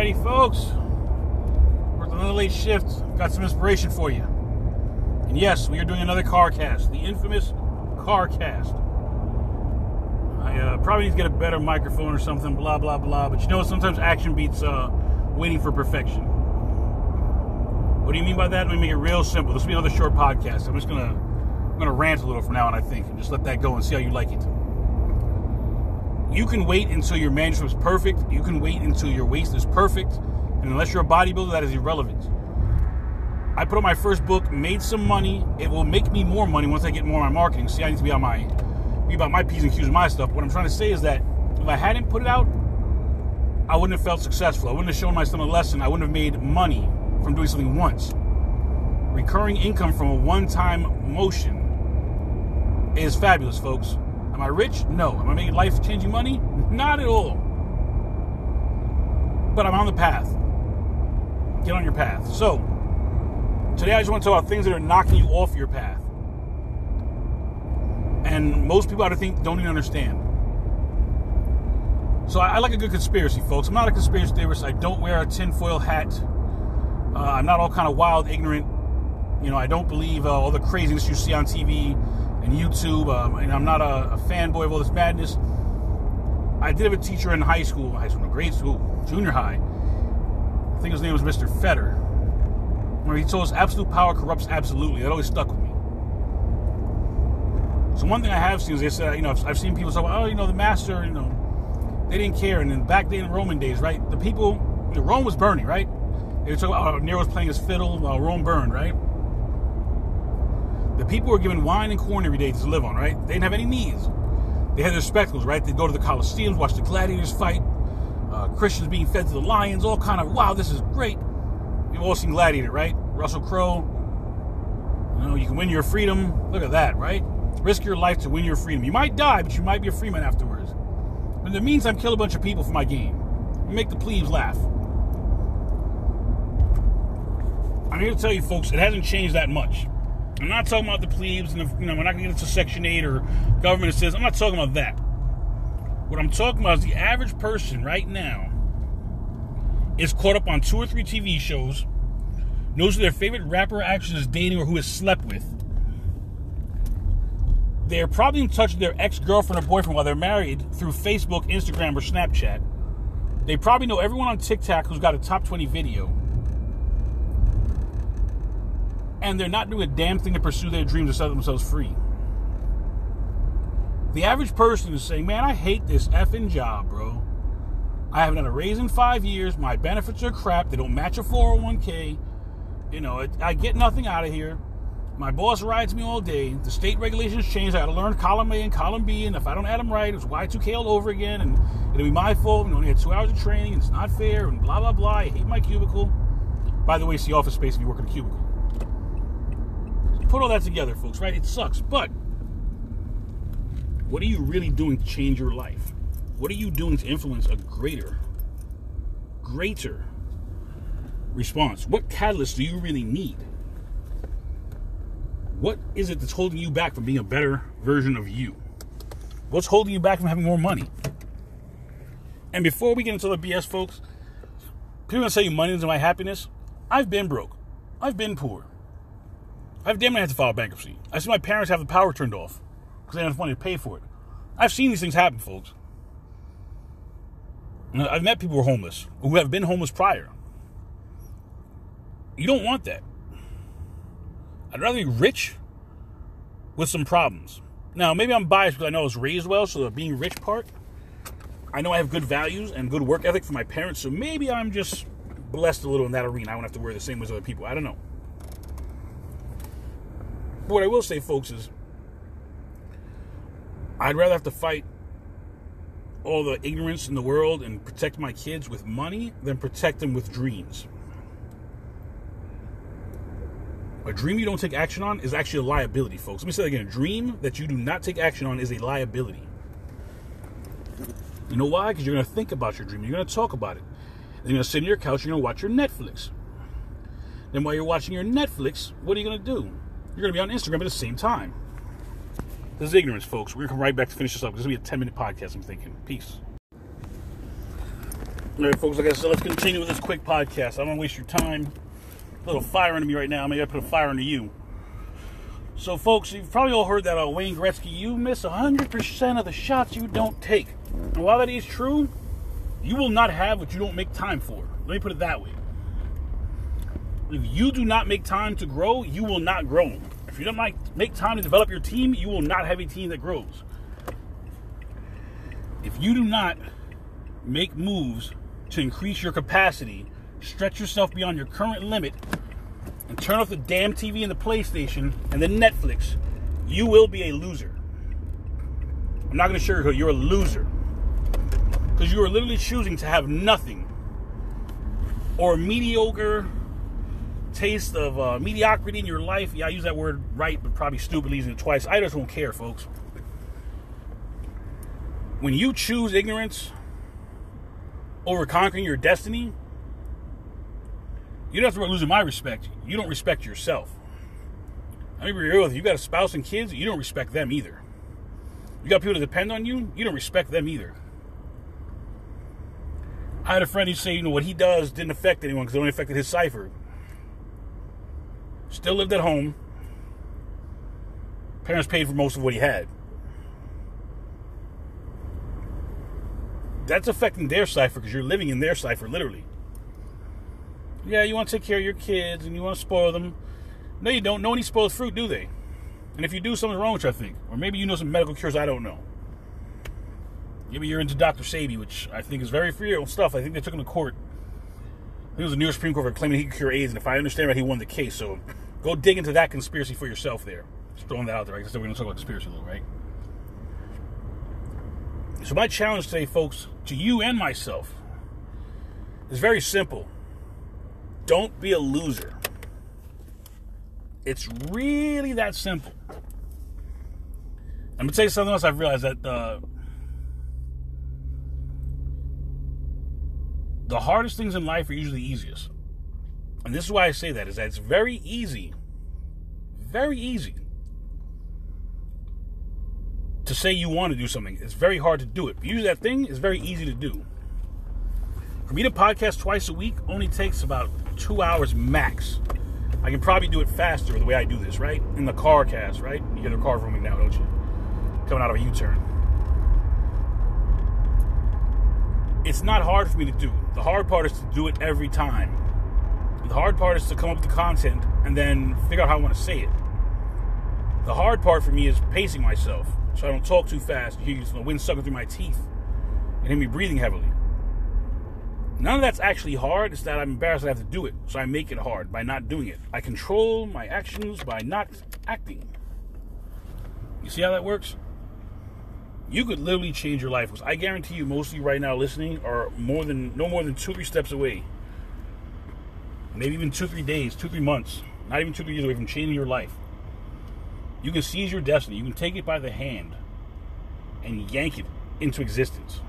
Alrighty, folks. Worked another late shift. Got some inspiration for you. And yes, we are doing another car cast, the infamous car cast. I uh, probably need to get a better microphone or something, blah, blah, blah. But you know, sometimes action beats uh, waiting for perfection. What do you mean by that? Let me make it real simple. This will be another short podcast. I'm just going to I'm gonna rant a little from now on, I think, and just let that go and see how you like it. You can wait until your is perfect. You can wait until your waist is perfect. And unless you're a bodybuilder, that is irrelevant. I put out my first book, made some money. It will make me more money once I get more on my marketing. See, I need to be on my be about my P's and Q's and my stuff. What I'm trying to say is that if I hadn't put it out, I wouldn't have felt successful. I wouldn't have shown my son a lesson. I wouldn't have made money from doing something once. Recurring income from a one-time motion is fabulous, folks. Am I rich? No. Am I making life-changing money? Not at all. But I'm on the path. Get on your path. So, today I just want to talk about things that are knocking you off your path and most people I think don't even understand. So I, I, like a good conspiracy, folks. I'm not a conspiracy theorist. I don't wear a tinfoil hat. Uh, I'm not all kind of wild, ignorant. You know, I don't believe uh, all the craziness you see on TV and YouTube. Um, and I'm not a, a, fanboy of all this madness. I did have a teacher in high school, high school, grade school, junior high. I think his name was Mr. Fetter. Where he told us absolute power corrupts absolutely. That always stuck with me. So one thing I have seen is they said, you know, I've seen people say, oh, you know, the master, you know, they didn't care. And then back then in Roman days, right, the people, the Rome was burning, right? They were talking about oh, Nero was playing his fiddle while Rome burned, right? The people were given wine and corn every day to live on, right? They didn't have any needs. They had their spectacles, right? They'd go to the Colosseums, watch the gladiators fight, uh, Christians being fed to the lions, all kind of, wow, this is great. You've all seen Gladiator, right? Russell Crowe. You know, you can win your freedom. Look at that, right? Risk your life to win your freedom. You might die, but you might be a freeman afterwards. But in the meantime, kill a bunch of people for my game. Make the plebes laugh. I'm here to tell you, folks, it hasn't changed that much. I'm not talking about the plebes, and the, you know, we're not going to get into Section 8 or government says. I'm not talking about that. What I'm talking about is the average person right now is caught up on two or three TV shows, knows who their favorite rapper actress is dating or who has slept with, they're probably in touch with their ex girlfriend or boyfriend while they're married through Facebook, Instagram, or Snapchat. They probably know everyone on TikTok who's got a top 20 video. And they're not doing a damn thing to pursue their dreams to set themselves free. The average person is saying, Man, I hate this effing job, bro. I haven't had a raise in five years. My benefits are crap. They don't match a 401k. You know, I get nothing out of here. My boss rides me all day. The state regulations changed. I got to learn column A and column B, and if I don't add them right, it's Y2K all over again, and it'll be my fault. We only had two hours of training, and it's not fair, and blah blah blah. I hate my cubicle. By the way, it's the office space if you work in a cubicle. Put all that together, folks. Right? It sucks, but what are you really doing to change your life? What are you doing to influence a greater, greater response? What catalyst do you really need? What is it that's holding you back from being a better version of you? What's holding you back from having more money? And before we get into the BS, folks, people gonna say money isn't my happiness. I've been broke. I've been poor. I've damn near had to file bankruptcy. I see my parents have the power turned off because they don't have money to pay for it. I've seen these things happen, folks. I've met people who are homeless, who have been homeless prior. You don't want that. I'd rather be rich with some problems. Now, maybe I'm biased because I know I was raised well, so the being rich part, I know I have good values and good work ethic from my parents, so maybe I'm just blessed a little in that arena. I don't have to wear the same as other people. I don't know. But what I will say, folks, is I'd rather have to fight all the ignorance in the world and protect my kids with money than protect them with dreams. A dream you don't take action on is actually a liability, folks. Let me say that again. A dream that you do not take action on is a liability. You know why? Because you're going to think about your dream. You're going to talk about it. Then you're going to sit on your couch. You're going to watch your Netflix. Then while you're watching your Netflix, what are you going to do? You're going to be on Instagram at the same time. This is ignorance, folks. We're going to come right back to finish this up. This to be a 10 minute podcast, I'm thinking. Peace. All right, folks, like I said, let's continue with this quick podcast. I don't want to waste your time. A little fire into me right now. Maybe I put a fire into you. So, folks, you've probably all heard that uh, Wayne Gretzky, you miss 100% of the shots you don't take. And while that is true, you will not have what you don't make time for. Let me put it that way. If you do not make time to grow, you will not grow. If you don't make time to develop your team, you will not have a team that grows. If you do not make moves to increase your capacity, stretch yourself beyond your current limit, and turn off the damn TV and the PlayStation and the Netflix, you will be a loser. I'm not going to sugarcoat. You're a loser because you are literally choosing to have nothing or mediocre taste of uh, mediocrity in your life. Yeah, I use that word right, but probably stupidly using it twice. I just don't care, folks. When you choose ignorance over conquering your destiny, you don't have to worry losing my respect. You don't respect yourself. Let me be real with you. You got a spouse and kids, you don't respect them either. You got people that depend on you, you don't respect them either. I had a friend who said, you know, what he does didn't affect anyone because it only affected his cipher. Still lived at home. Parents paid for most of what he had. That's affecting their cipher because you're living in their cipher, literally. Yeah, you want to take care of your kids and you want to spoil them. No, you don't. No one spoiled fruit, do they? And if you do, something's wrong with you, I think. Or maybe you know some medical cures I don't know. Maybe you're into Dr. Sebi, which I think is very for real stuff. I think they took him to court. It was the New York Supreme Court claiming he could cure AIDS, and if I understand right, he won the case. So go dig into that conspiracy for yourself there. Just throwing that out there. I guess we're going to talk about conspiracy a little, right? So my challenge today, folks, to you and myself, is very simple. Don't be a loser. It's really that simple. I'm gonna tell you something else. I've realized that uh, the hardest things in life are usually easiest, and this is why I say that: is that it's very easy, very easy to say you want to do something. It's very hard to do it. Usually, that thing is very easy to do. For me to podcast twice a week only takes about two hours max. I can probably do it faster the way I do this, right? In the car cast, right? You get a car me now, don't you? Coming out of a U turn. It's not hard for me to do. The hard part is to do it every time. The hard part is to come up with the content and then figure out how I want to say it. The hard part for me is pacing myself so I don't talk too fast. You hear the wind sucking through my teeth and hear me breathing heavily. None of that's actually hard. It's that I'm embarrassed I have to do it. So I make it hard by not doing it. I control my actions by not acting. You see how that works? You could literally change your life. Because I guarantee you, most of you right now listening are more than no more than two, three steps away. Maybe even two, three days, two, three months, not even two, three years away from changing your life. You can seize your destiny. You can take it by the hand and yank it into existence.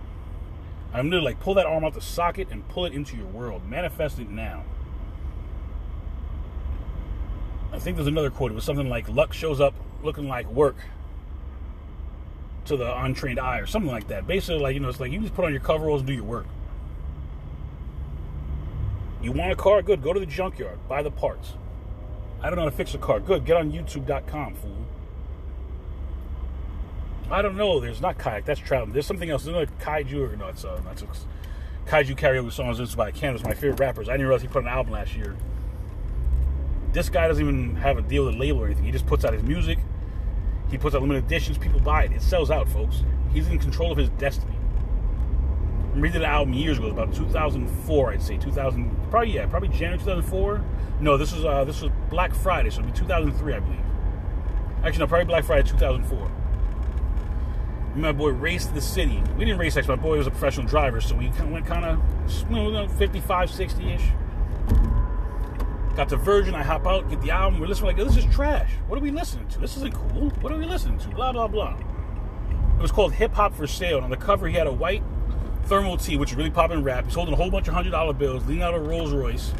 I'm gonna like pull that arm out the socket and pull it into your world. Manifest it now. I think there's another quote. It was something like luck shows up looking like work to the untrained eye or something like that. Basically, like, you know, it's like you just put on your coveralls and do your work. You want a car? Good. Go to the junkyard. Buy the parts. I don't know how to fix a car. Good. Get on YouTube.com, fool. I don't know. There's not kayak. That's traveling. There's something else. There's another kaiju or no, it's uh, that's kaiju karaoke songs. This is by Canibus, my favorite rappers. I didn't realize he put an album last year. This guy doesn't even have a deal with a label or anything. He just puts out his music. He puts out limited editions. People buy it. It sells out, folks. He's in control of his destiny. We did an album years ago, about 2004, I'd say 2000, probably yeah, probably January 2004. No, this was uh, this was Black Friday, so it'd be 2003, I believe. Actually, no, probably Black Friday 2004 my boy raced the city. We didn't race actually. My boy was a professional driver, so we kind of went kind of you know, 55, 60 ish. Got to Virgin. I hop out, get the album. We're listening like this is trash. What are we listening to? This isn't cool. What are we listening to? Blah blah blah. It was called Hip Hop for Sale. And on the cover, he had a white thermal tee, which is really popping rap. He's holding a whole bunch of hundred dollar bills, leaning out of a Rolls Royce,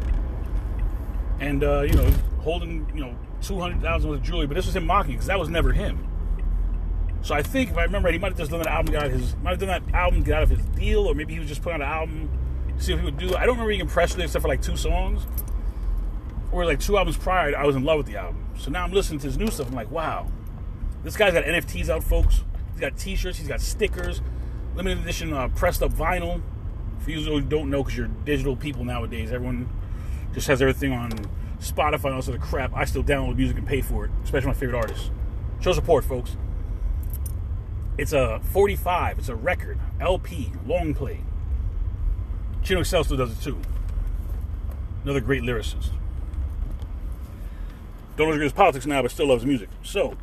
and uh, you know holding you know two hundred thousand worth of jewelry. But this was him mocking because that was never him. So I think, if I remember right, he might have just done that album, get out of his, might have done that album, get out of his deal, or maybe he was just putting out an album see what would do. I don't remember impressed with it except for like two songs. Or like two albums prior, I was in love with the album. So now I'm listening to his new stuff. I'm like, wow, this guy's got NFTs out, folks. He's got T-shirts. He's got stickers, limited edition uh, pressed up vinyl. For you who don't know, because you're digital people nowadays, everyone just has everything on Spotify and all sort of crap. I still download music and pay for it, especially my favorite artists. Show support, folks. It's a 45. It's a record, LP, long play. Chino still does it too. Another great lyricist. Don't agree with politics now, but still loves music. So,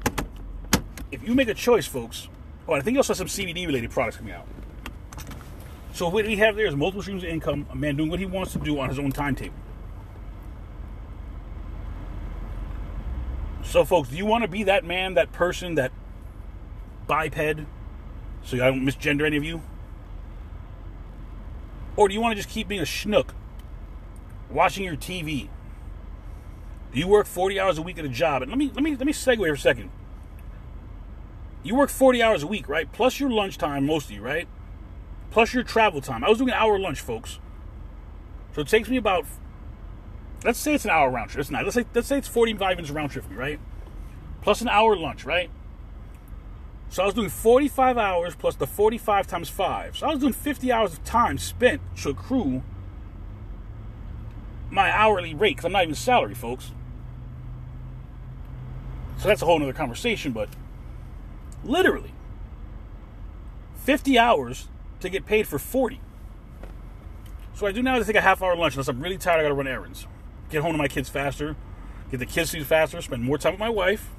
if you make a choice, folks, oh, I think you also have some CBD related products coming out. So what we have there is multiple streams of income, a man doing what he wants to do on his own timetable. So, folks, do you want to be that man, that person, that biped, so I don't misgender any of you? Or do you want to just keep being a schnook, watching your TV? You work 40 hours a week at a job? And let me let me let me segue for a second. You work 40 hours a week, right? Plus your lunchtime, most of you, right? Plus your travel time. I was doing an hour lunch, folks. So it takes me about let's say it's an hour round trip. It's not. Let's say let's say it's 45 minutes round trip for me, right? Plus an hour lunch, right? So I was doing 45 hours plus the 45 times 5. So I was doing 50 hours of time spent to accrue my hourly rate because I'm not even salary, folks. So that's a whole other conversation, but literally 50 hours to get paid for 40. So I do now is take a half hour lunch unless I'm really tired, I gotta run errands. Get home to my kids faster, get the kids to faster, spend more time with my wife.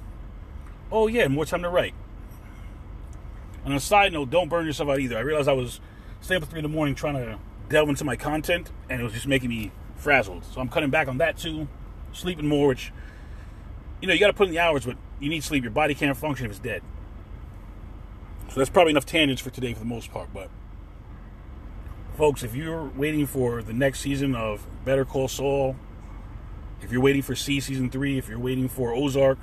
Oh yeah, more time to write. And on a side note, don't burn yourself out either. I realized I was staying up at 3 in the morning trying to delve into my content, and it was just making me frazzled. So I'm cutting back on that too. Sleeping more, which, you know, you got to put in the hours, but you need sleep. Your body can't function if it's dead. So that's probably enough tangents for today for the most part. But, folks, if you're waiting for the next season of Better Call Saul, if you're waiting for See season three, if you're waiting for Ozark,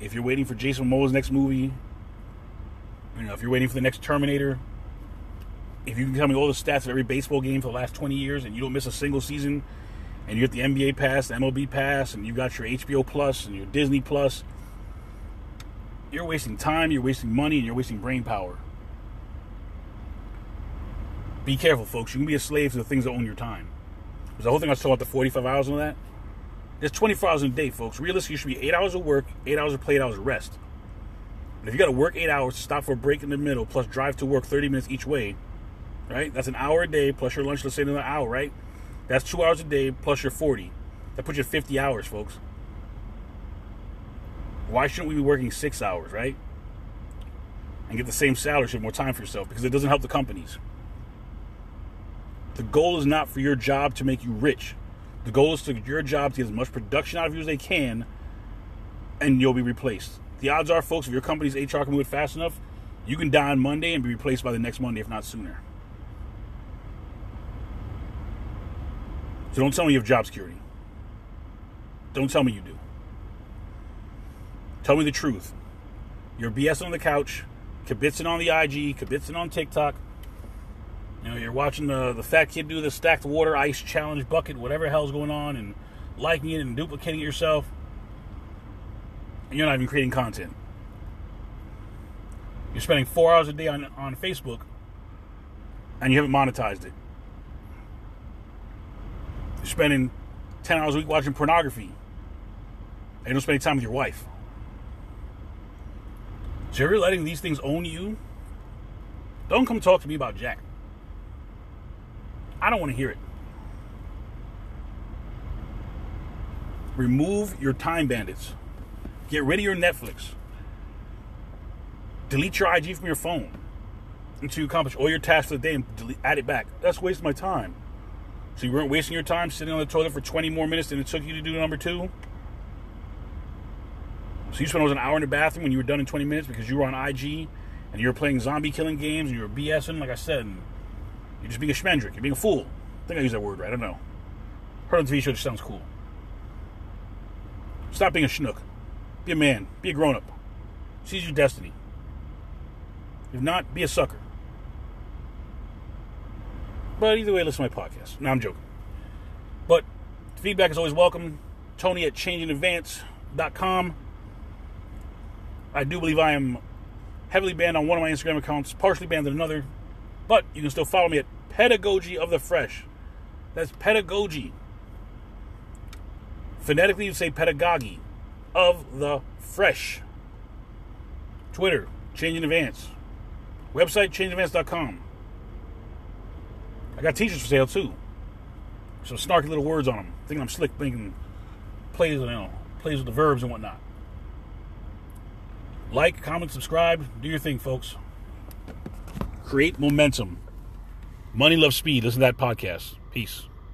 if you're waiting for Jason Momoa's next movie, you know, if you're waiting for the next Terminator, if you can tell me all the stats of every baseball game for the last 20 years and you don't miss a single season, and you get the NBA pass, the MLB pass, and you got your HBO Plus and your Disney Plus, you're wasting time, you're wasting money, and you're wasting brain power. Be careful, folks. You can be a slave to the things that own your time. There's the whole thing I was talking about the 45 hours and all that. There's 24 hours in a day, folks. Realistically, you should be eight hours of work, eight hours of play, eight hours of rest. But if you got to work eight hours, stop for a break in the middle, plus drive to work 30 minutes each way, right? That's an hour a day plus your lunch, let's say another hour, right? That's two hours a day plus your 40. That puts you at 50 hours, folks. Why shouldn't we be working six hours, right? And get the same salary, so more time for yourself because it doesn't help the companies. The goal is not for your job to make you rich. The goal is to get your job to get as much production out of you as they can, and you'll be replaced. The odds are, folks, if your company's HR can move it fast enough, you can die on Monday and be replaced by the next Monday, if not sooner. So don't tell me you have job security. Don't tell me you do. Tell me the truth. You're BSing on the couch, kibitzing on the IG, kibitzing on TikTok. You know, you're watching the, the fat kid do the stacked water ice challenge bucket, whatever hell's going on, and liking it and duplicating it yourself. And you're not even creating content. You're spending four hours a day on, on Facebook and you haven't monetized it. Spending 10 hours a week watching pornography and don't spend any time with your wife. So you're letting these things own you? Don't come talk to me about Jack. I don't want to hear it. Remove your time bandits. Get rid of your Netflix. Delete your IG from your phone until you accomplish all your tasks for the day and delete, add it back. That's wasting my time. So you weren't wasting your time sitting on the toilet for 20 more minutes than it took you to do number two? So you spent almost an hour in the bathroom when you were done in 20 minutes because you were on IG and you were playing zombie killing games and you were BSing, like I said, you're just being a schmendrick. You're being a fool. I think I use that word right. I don't know. Heard on TV show just sounds cool. Stop being a schnook. Be a man. Be a grown up. Seize your destiny. If not, be a sucker. But either way, listen to my podcast. Now I'm joking. But feedback is always welcome. Tony at changeinadvance.com. I do believe I am heavily banned on one of my Instagram accounts, partially banned on another. But you can still follow me at Pedagogy of the Fresh. That's pedagogy. Phonetically, you say pedagogy of the fresh. Twitter, Change in Advance. Website, changeinadvance.com. I got t-shirts for sale too. Some snarky little words on them. Thinking I'm slick, thinking plays, you know, plays with the verbs and whatnot. Like, comment, subscribe. Do your thing, folks. Create momentum. Money Loves Speed. Listen to that podcast. Peace.